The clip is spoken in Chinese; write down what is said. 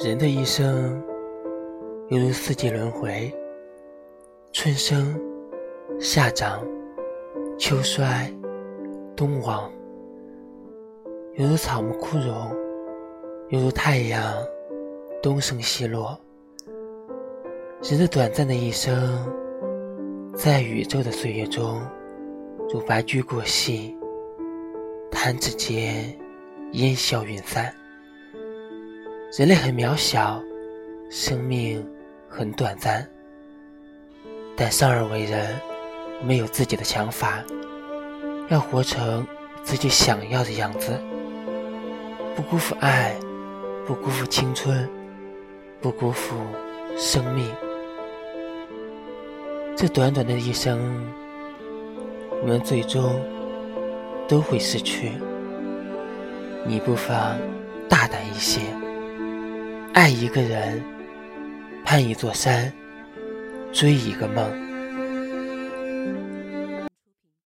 人的一生犹如四季轮回，春生、夏长、秋衰、冬亡，犹如草木枯荣，犹如太阳东升西落。人的短暂的一生，在宇宙的岁月中，如白驹过隙，弹指间烟消云散。人类很渺小，生命很短暂，但生而为人，我们有自己的想法，要活成自己想要的样子，不辜负爱，不辜负青春，不辜负生命。这短短的一生，我们最终都会失去，你不妨大胆一些。爱一个人，攀一座山，追一个梦。